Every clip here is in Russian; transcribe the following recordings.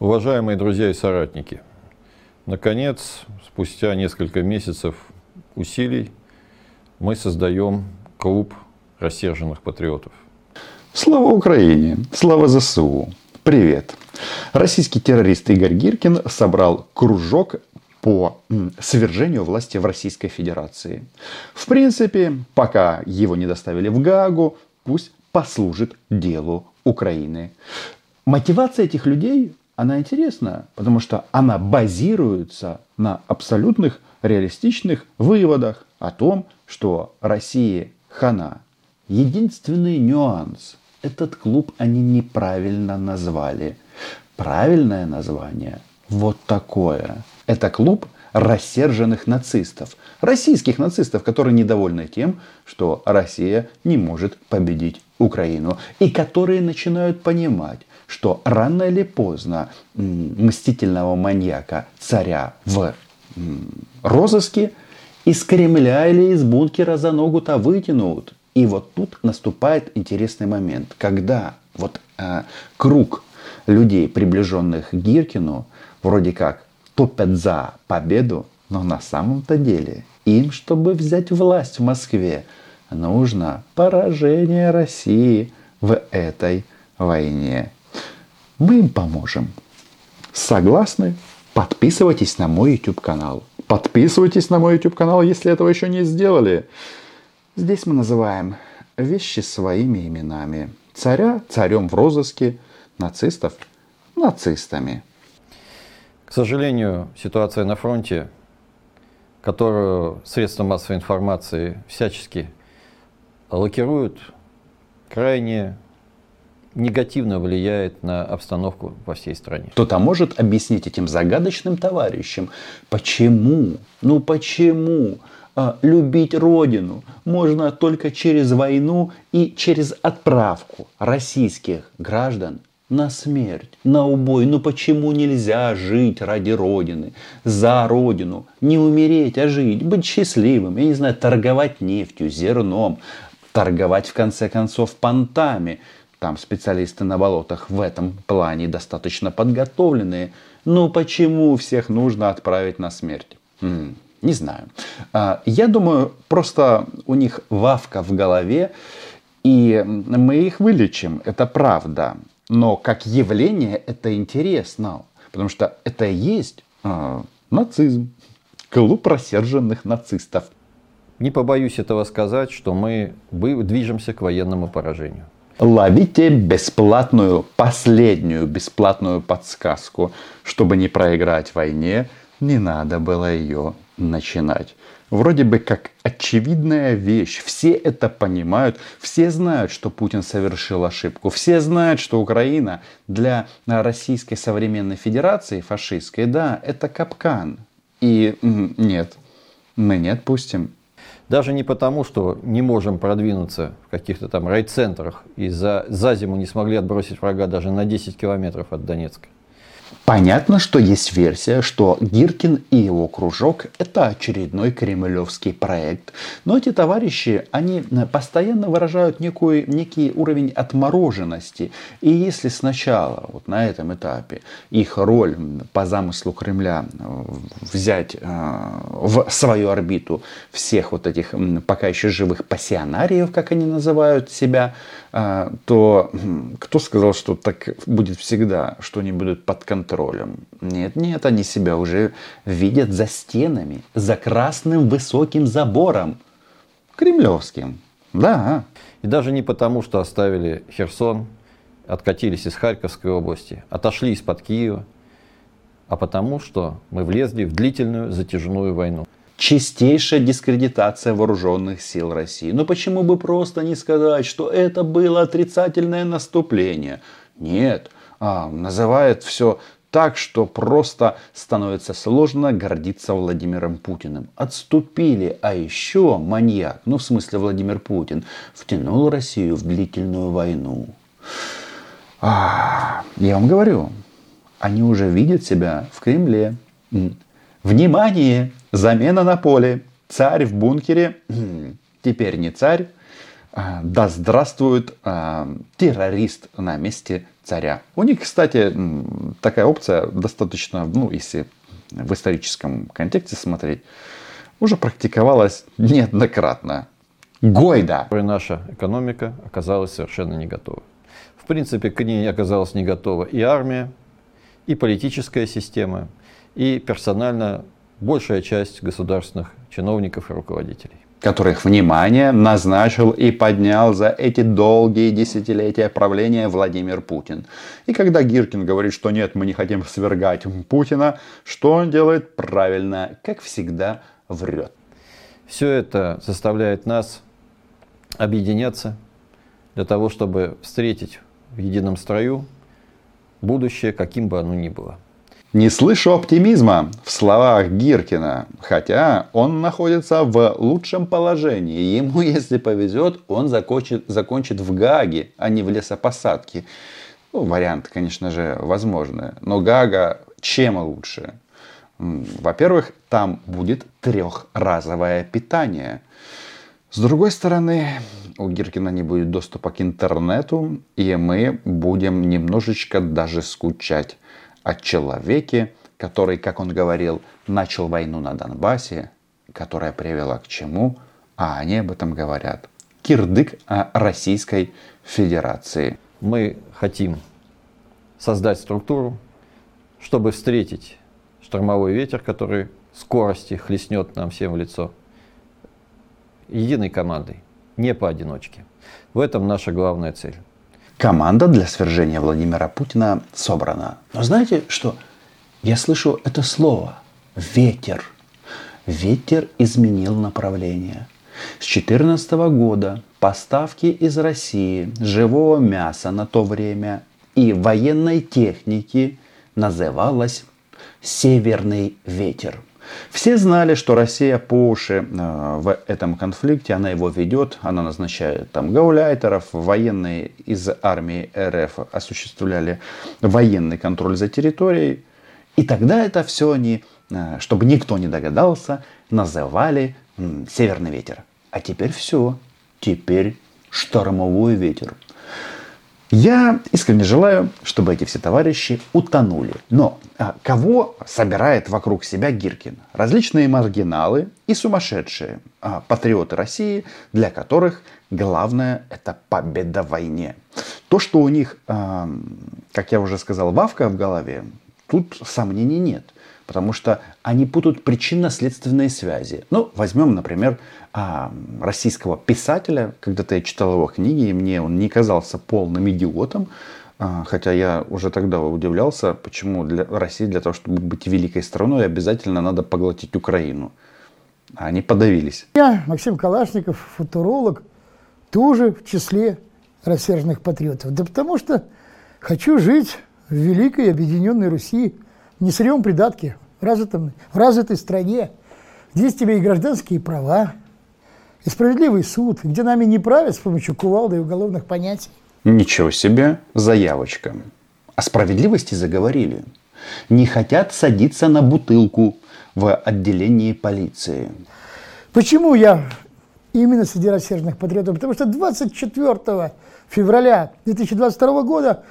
Уважаемые друзья и соратники, наконец, спустя несколько месяцев усилий, мы создаем клуб рассерженных патриотов. Слава Украине! Слава ЗСУ! Привет! Российский террорист Игорь Гиркин собрал кружок по свержению власти в Российской Федерации. В принципе, пока его не доставили в Гаагу, пусть послужит делу Украины. Мотивация этих людей, она интересна, потому что она базируется на абсолютных реалистичных выводах о том, что Россия хана. Единственный нюанс. Этот клуб они неправильно назвали. Правильное название вот такое. Это клуб рассерженных нацистов. Российских нацистов, которые недовольны тем, что Россия не может победить Украину. И которые начинают понимать, что рано или поздно мстительного маньяка царя в розыске из Кремля или из бункера за ногу-то вытянут. И вот тут наступает интересный момент, когда вот э, круг людей, приближенных к Гиркину, вроде как топят за победу, но на самом-то деле им, чтобы взять власть в Москве, нужно поражение России в этой войне. Мы им поможем. Согласны? Подписывайтесь на мой YouTube канал. Подписывайтесь на мой YouTube канал, если этого еще не сделали. Здесь мы называем вещи своими именами. Царя царем в розыске, нацистов нацистами. К сожалению, ситуация на фронте, которую средства массовой информации всячески лакируют, крайне негативно влияет на обстановку во всей стране. Кто-то может объяснить этим загадочным товарищам, почему, ну почему а, любить Родину можно только через войну и через отправку российских граждан на смерть, на убой. Ну почему нельзя жить ради Родины, за Родину, не умереть, а жить, быть счастливым, я не знаю, торговать нефтью, зерном, торговать в конце концов понтами. Там специалисты на болотах в этом плане достаточно подготовленные. Ну почему всех нужно отправить на смерть? М-м, не знаю. А, я думаю, просто у них вавка в голове, и мы их вылечим, это правда. Но как явление это интересно, потому что это и есть э, нацизм, клуб рассерженных нацистов. Не побоюсь этого сказать, что мы движемся к военному поражению. Ловите бесплатную, последнюю бесплатную подсказку. Чтобы не проиграть войне, не надо было ее начинать вроде бы как очевидная вещь. Все это понимают, все знают, что Путин совершил ошибку, все знают, что Украина для Российской современной федерации фашистской, да, это капкан. И нет, мы не отпустим. Даже не потому, что не можем продвинуться в каких-то там райцентрах и за, за зиму не смогли отбросить врага даже на 10 километров от Донецка. Понятно, что есть версия, что Гиркин и его кружок – это очередной кремлевский проект. Но эти товарищи, они постоянно выражают некую, некий уровень отмороженности. И если сначала, вот на этом этапе, их роль по замыслу Кремля э, взять э, в свою орбиту всех вот этих пока еще живых пассионариев, как они называют себя, э, то кто сказал, что так будет всегда, что они будут под контролем контролем. Нет, нет, они себя уже видят за стенами, за красным высоким забором. Кремлевским. Да. И даже не потому, что оставили Херсон, откатились из Харьковской области, отошли из-под Киева, а потому, что мы влезли в длительную затяжную войну. Чистейшая дискредитация вооруженных сил России. Но почему бы просто не сказать, что это было отрицательное наступление? Нет, а, называет все так, что просто становится сложно гордиться Владимиром Путиным. Отступили, а еще маньяк, ну в смысле Владимир Путин, втянул Россию в длительную войну. А, я вам говорю, они уже видят себя в Кремле. Внимание! Замена на поле. Царь в бункере. Теперь не царь. А, да здравствует а, террорист на месте царя. У них, кстати, такая опция достаточно, ну, если в историческом контексте смотреть, уже практиковалась неоднократно. Гойда. Наша экономика оказалась совершенно не готова. В принципе, к ней оказалась не готова и армия, и политическая система, и персонально большая часть государственных чиновников и руководителей которых внимание назначил и поднял за эти долгие десятилетия правления Владимир Путин. И когда Гиркин говорит, что нет, мы не хотим свергать Путина, что он делает правильно, как всегда врет. Все это заставляет нас объединяться для того, чтобы встретить в едином строю будущее, каким бы оно ни было. Не слышу оптимизма в словах Гиркина, хотя он находится в лучшем положении. Ему, если повезет, он закончит, закончит в Гаге, а не в лесопосадке. Ну, вариант, конечно же, возможный. Но Гага чем лучше? Во-первых, там будет трехразовое питание. С другой стороны, у Гиркина не будет доступа к интернету, и мы будем немножечко даже скучать о человеке, который, как он говорил, начал войну на Донбассе, которая привела к чему, а они об этом говорят. Кирдык о Российской Федерации. Мы хотим создать структуру, чтобы встретить штормовой ветер, который скорости хлестнет нам всем в лицо, единой командой, не поодиночке. В этом наша главная цель. Команда для свержения Владимира Путина собрана. Но знаете что? Я слышу это слово «ветер». Ветер изменил направление. С 2014 года поставки из России живого мяса на то время и военной техники называлось «Северный ветер». Все знали, что Россия по уши э, в этом конфликте, она его ведет, она назначает там гауляйтеров, военные из армии РФ осуществляли военный контроль за территорией. И тогда это все они, э, чтобы никто не догадался, называли северный ветер. А теперь все. Теперь штормовой ветер. Я искренне желаю, чтобы эти все товарищи утонули. Но а, кого собирает вокруг себя Гиркин? Различные маргиналы и сумасшедшие а, патриоты России, для которых главное это победа в войне. То, что у них, а, как я уже сказал, вавка в голове, тут сомнений нет. Потому что они путают причинно-следственные связи. Ну, возьмем, например, а, российского писателя. Когда-то я читал его книги, и мне он не казался полным идиотом. А, хотя я уже тогда удивлялся, почему для России для того, чтобы быть великой страной, обязательно надо поглотить Украину. А они подавились. Я, Максим Калашников, футуролог, тоже в числе рассерженных патриотов. Да потому что хочу жить в великой объединенной Руси, не сырьем придатки, в, развитом, в развитой стране. Здесь тебе и гражданские права, и справедливый суд, где нами не правят с помощью кувалды и уголовных понятий. Ничего себе, заявочка. О справедливости заговорили. Не хотят садиться на бутылку в отделении полиции. Почему я именно среди рассерженных патриотов? Потому что 24 февраля 2022 года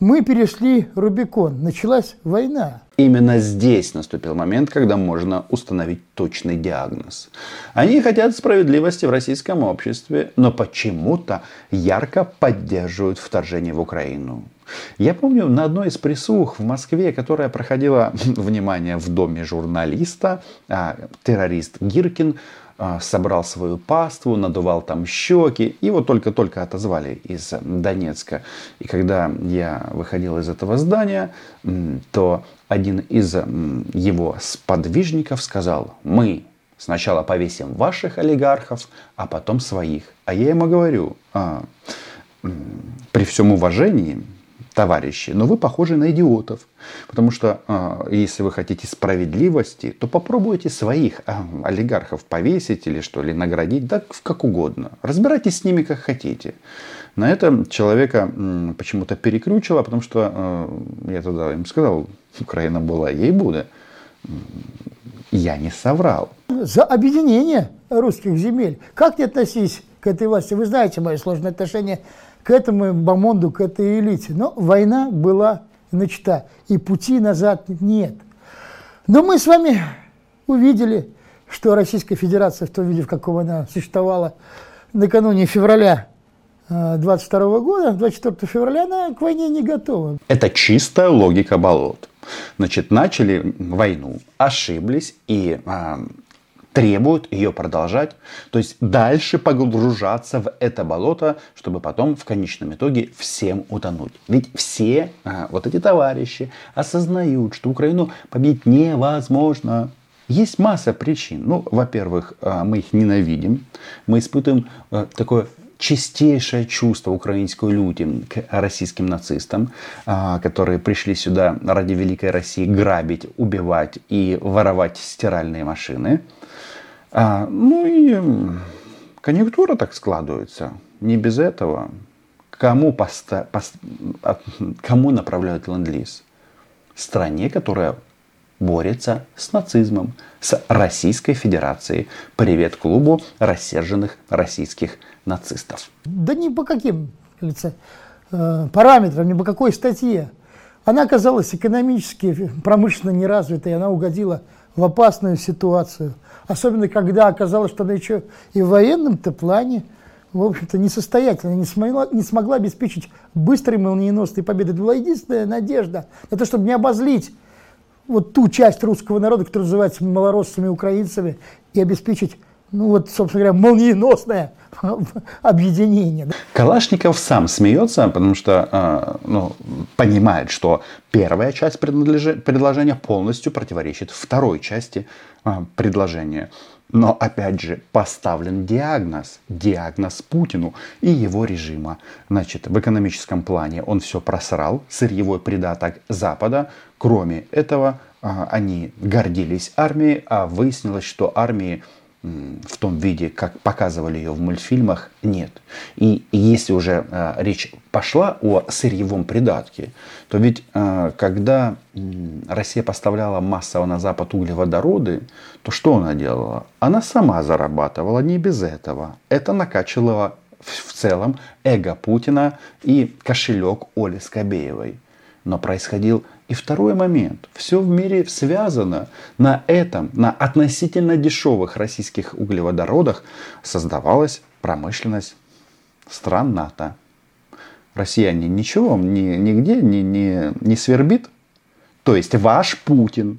мы перешли Рубикон, началась война. Именно здесь наступил момент, когда можно установить точный диагноз. Они хотят справедливости в российском обществе, но почему-то ярко поддерживают вторжение в Украину. Я помню на одной из присух в Москве, которая проходила, внимание, в доме журналиста, а, террорист Гиркин собрал свою паству, надувал там щеки. Его только-только отозвали из Донецка. И когда я выходил из этого здания, то один из его сподвижников сказал, мы сначала повесим ваших олигархов, а потом своих. А я ему говорю, а, при всем уважении, товарищи, но вы похожи на идиотов. Потому что э, если вы хотите справедливости, то попробуйте своих э, олигархов повесить или что, или наградить, да как угодно. Разбирайтесь с ними как хотите. На это человека э, почему-то перекрючило, потому что э, я тогда им сказал, Украина была, ей будет. Я не соврал. За объединение русских земель. Как не относись к этой власти? Вы знаете мое сложное отношение к этому бомонду, к этой элите. Но война была начата, и пути назад нет. Но мы с вами увидели, что Российская Федерация в том виде, в каком она существовала накануне февраля 22 э, года, 24 февраля, она к войне не готова. Это чистая логика болот. Значит, начали войну, ошиблись и а, требуют ее продолжать. То есть дальше погружаться в это болото, чтобы потом в конечном итоге всем утонуть. Ведь все а, вот эти товарищи осознают, что Украину победить невозможно. Есть масса причин. Ну, во-первых, а, мы их ненавидим. Мы испытываем а, такое чистейшее чувство украинской люди к российским нацистам, а, которые пришли сюда ради Великой России грабить, убивать и воровать стиральные машины. А, ну и конъюнктура так складывается. Не без этого. Кому, поста, пост, кому направляют ленд-лиз? Стране, которая борется с нацизмом, с Российской Федерацией. Привет клубу рассерженных российских нацистов. Да ни по каким говорится, э, параметрам, ни по какой статье. Она оказалась экономически, промышленно неразвитой, она угодила в опасную ситуацию. Особенно, когда оказалось, что она еще и в военном-то плане, в общем-то, несостоятельна, не смогла, не смогла обеспечить быстрой молниеносной победы. Это была единственная надежда на то, чтобы не обозлить вот ту часть русского народа, которая называется малороссами украинцами, и обеспечить, ну вот, собственно говоря, молниеносное объединение. Калашников сам смеется, потому что э, ну, понимает, что первая часть предложения полностью противоречит второй части э, предложения. Но опять же поставлен диагноз, диагноз Путину и его режима. Значит, в экономическом плане он все просрал, сырьевой придаток Запада. Кроме этого, а, они гордились армией, а выяснилось, что армии в том виде, как показывали ее в мультфильмах, нет. И если уже э, речь пошла о сырьевом придатке, то ведь э, когда э, Россия поставляла массово на Запад углеводороды, то что она делала? Она сама зарабатывала не без этого. Это накачивало в целом эго Путина и кошелек Оли Скобеевой. Но происходил и второй момент. Все в мире связано. На этом, на относительно дешевых российских углеводородах создавалась промышленность стран НАТО. Россияне ничего ни, нигде не, не, не свербит. То есть ваш Путин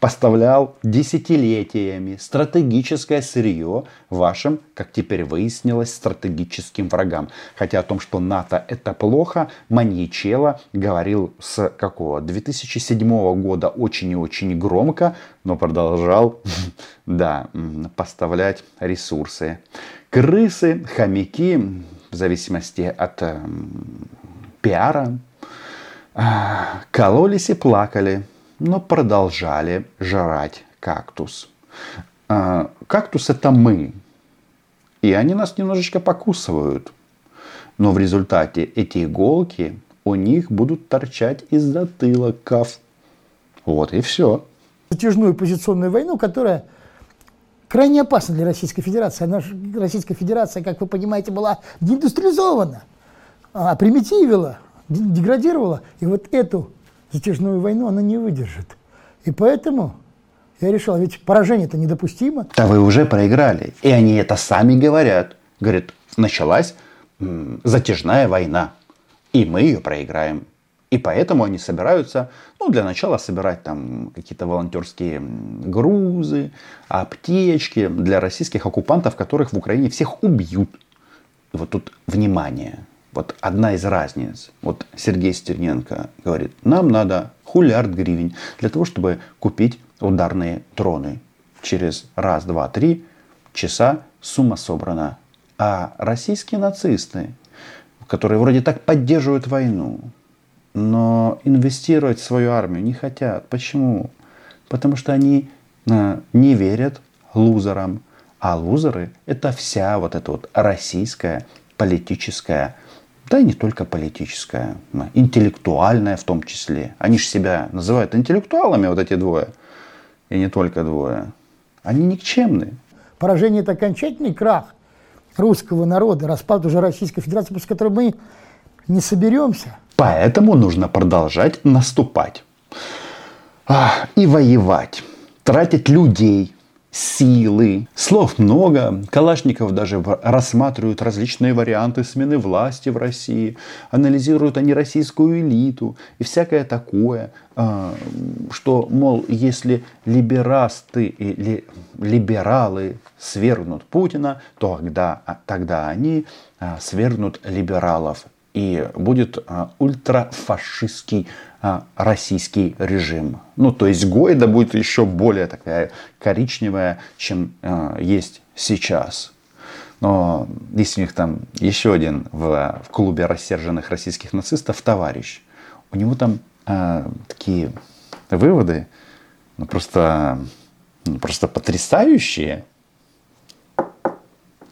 поставлял десятилетиями стратегическое сырье вашим, как теперь выяснилось, стратегическим врагам. Хотя о том, что НАТО это плохо, Маньячелло говорил с какого? 2007 года очень и очень громко, но продолжал, да, поставлять ресурсы. Крысы, хомяки, в зависимости от э, пиара, э, кололись и плакали но продолжали жрать кактус. А, кактус это мы. И они нас немножечко покусывают. Но в результате эти иголки у них будут торчать из затылоков. Вот и все. Затяжную позиционную войну, которая крайне опасна для Российской Федерации. Она, Российская Федерация, как вы понимаете, была деиндустриализована, а примитивила, деградировала. И вот эту затяжную войну она не выдержит. И поэтому я решил, ведь поражение это недопустимо. Да вы уже проиграли. И они это сами говорят. Говорят, началась затяжная война. И мы ее проиграем. И поэтому они собираются, ну, для начала собирать там какие-то волонтерские грузы, аптечки для российских оккупантов, которых в Украине всех убьют. И вот тут внимание. Вот одна из разниц. Вот Сергей Стерненко говорит, нам надо хулиард гривен для того, чтобы купить ударные троны. Через раз, два, три часа сумма собрана. А российские нацисты, которые вроде так поддерживают войну, но инвестировать в свою армию не хотят. Почему? Потому что они э, не верят лузерам. А лузеры это вся вот эта вот российская политическая да и не только политическая, интеллектуальная в том числе. Они же себя называют интеллектуалами, вот эти двое, и не только двое. Они никчемны. Поражение – это окончательный крах русского народа, распад уже Российской Федерации, после которой мы не соберемся. Поэтому нужно продолжать наступать а, и воевать, тратить людей, силы. Слов много. Калашников даже рассматривают различные варианты смены власти в России. Анализируют они российскую элиту и всякое такое. А, что, мол, если либерасты и либералы свергнут Путина, то тогда, тогда они а, свергнут либералов. И будет а, ультрафашистский а, российский режим. Ну, то есть Гойда будет еще более такая коричневая, чем э, есть сейчас. Но есть у них там еще один в, в клубе рассерженных российских нацистов товарищ. У него там э, такие выводы, ну, просто, ну, просто потрясающие.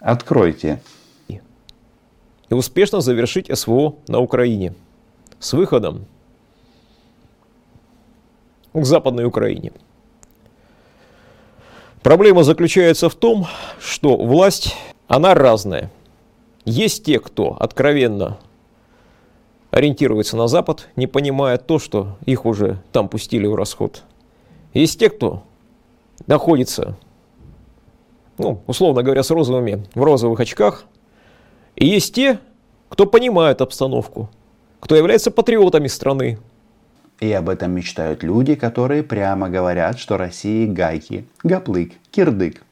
Откройте. И успешно завершить СВО на Украине с выходом к Западной Украине. Проблема заключается в том, что власть, она разная. Есть те, кто откровенно ориентируется на Запад, не понимая то, что их уже там пустили в расход. Есть те, кто находится, ну, условно говоря, с розовыми, в розовых очках. И есть те, кто понимает обстановку, кто является патриотами страны, и об этом мечтают люди, которые прямо говорят, что России гайки, гаплык, кирдык,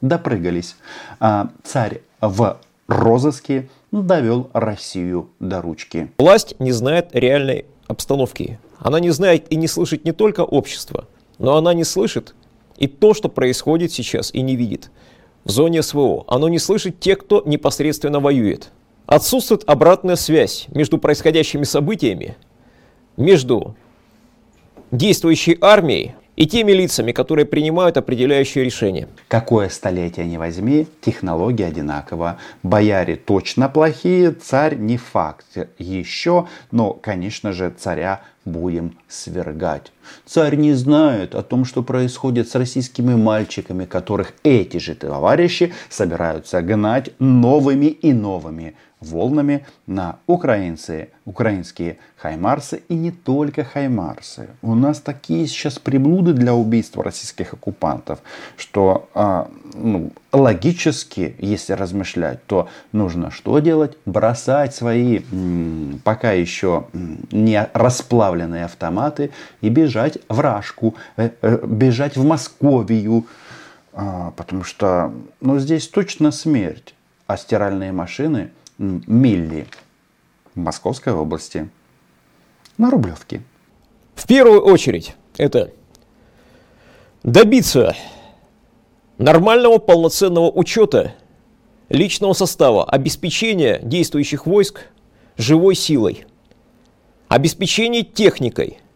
допрыгались. А царь в розыске довел Россию до ручки. Власть не знает реальной обстановки. Она не знает и не слышит не только общество, но она не слышит и то, что происходит сейчас, и не видит. В зоне СВО оно не слышит тех, кто непосредственно воюет. Отсутствует обратная связь между происходящими событиями, между действующей армией и теми лицами, которые принимают определяющие решения. Какое столетие не возьми, технология одинакова. Бояре точно плохие, царь не факт еще, но, конечно же, царя будем свергать. Царь не знает о том, что происходит с российскими мальчиками, которых эти же товарищи собираются гнать новыми и новыми волнами на украинцы, украинские хаймарсы и не только хаймарсы. У нас такие сейчас приблуды для убийства российских оккупантов, что а, ну, логически, если размышлять, то нужно что делать? Бросать свои пока еще не расплавленные автоматы и бежать в Рашку, э, э, бежать в Московию, а, потому что ну, здесь точно смерть. А стиральные машины Милли в Московской области на Рублевке. В первую очередь это добиться нормального полноценного учета личного состава, обеспечения действующих войск живой силой, обеспечение техникой –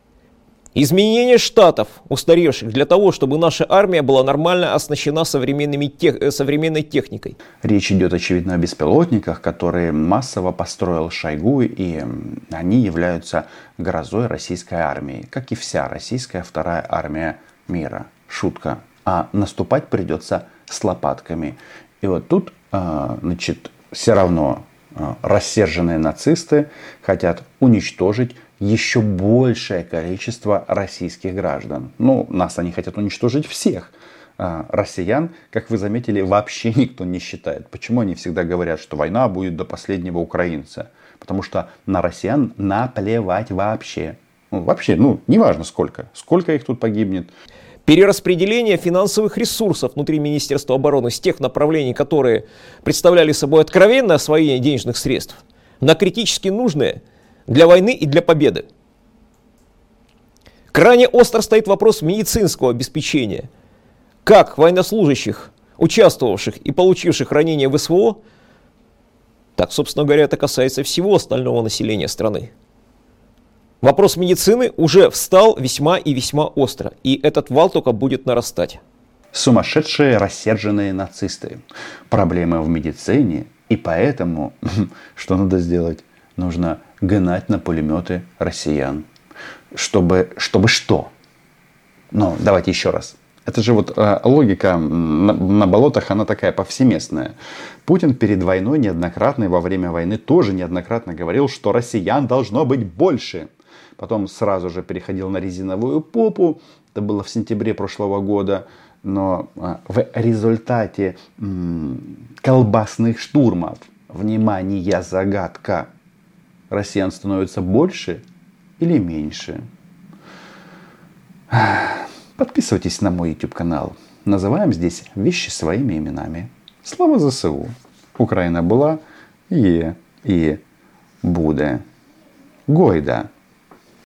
Изменение штатов устаревших для того, чтобы наша армия была нормально оснащена современными тех, э, современной техникой. Речь идет, очевидно, о беспилотниках, которые массово построил Шойгу, и они являются грозой российской армии, как и вся российская вторая армия мира. Шутка. А наступать придется с лопатками. И вот тут, а, значит, все равно а, рассерженные нацисты хотят уничтожить еще большее количество российских граждан. Ну, нас они хотят уничтожить всех. А, россиян, как вы заметили, вообще никто не считает. Почему они всегда говорят, что война будет до последнего украинца? Потому что на россиян наплевать вообще. Ну, вообще, ну, неважно сколько. Сколько их тут погибнет. Перераспределение финансовых ресурсов внутри Министерства обороны с тех направлений, которые представляли собой откровенное освоение денежных средств, на критически нужные для войны и для победы. Крайне остро стоит вопрос медицинского обеспечения. Как военнослужащих, участвовавших и получивших ранения в СВО, так, собственно говоря, это касается всего остального населения страны. Вопрос медицины уже встал весьма и весьма остро, и этот вал только будет нарастать. Сумасшедшие рассерженные нацисты. Проблемы в медицине, и поэтому что надо сделать? Нужно гнать на пулеметы россиян. Чтобы, чтобы что? Ну, давайте еще раз. Это же вот э, логика на, на болотах, она такая повсеместная. Путин перед войной неоднократно и во время войны тоже неоднократно говорил, что россиян должно быть больше. Потом сразу же переходил на резиновую попу. Это было в сентябре прошлого года. Но э, в результате м, колбасных штурмов, внимание, загадка, россиян становится больше или меньше? Подписывайтесь на мой YouTube канал. Называем здесь вещи своими именами. Слава ЗСУ. Україна була, є і буде. Гойда.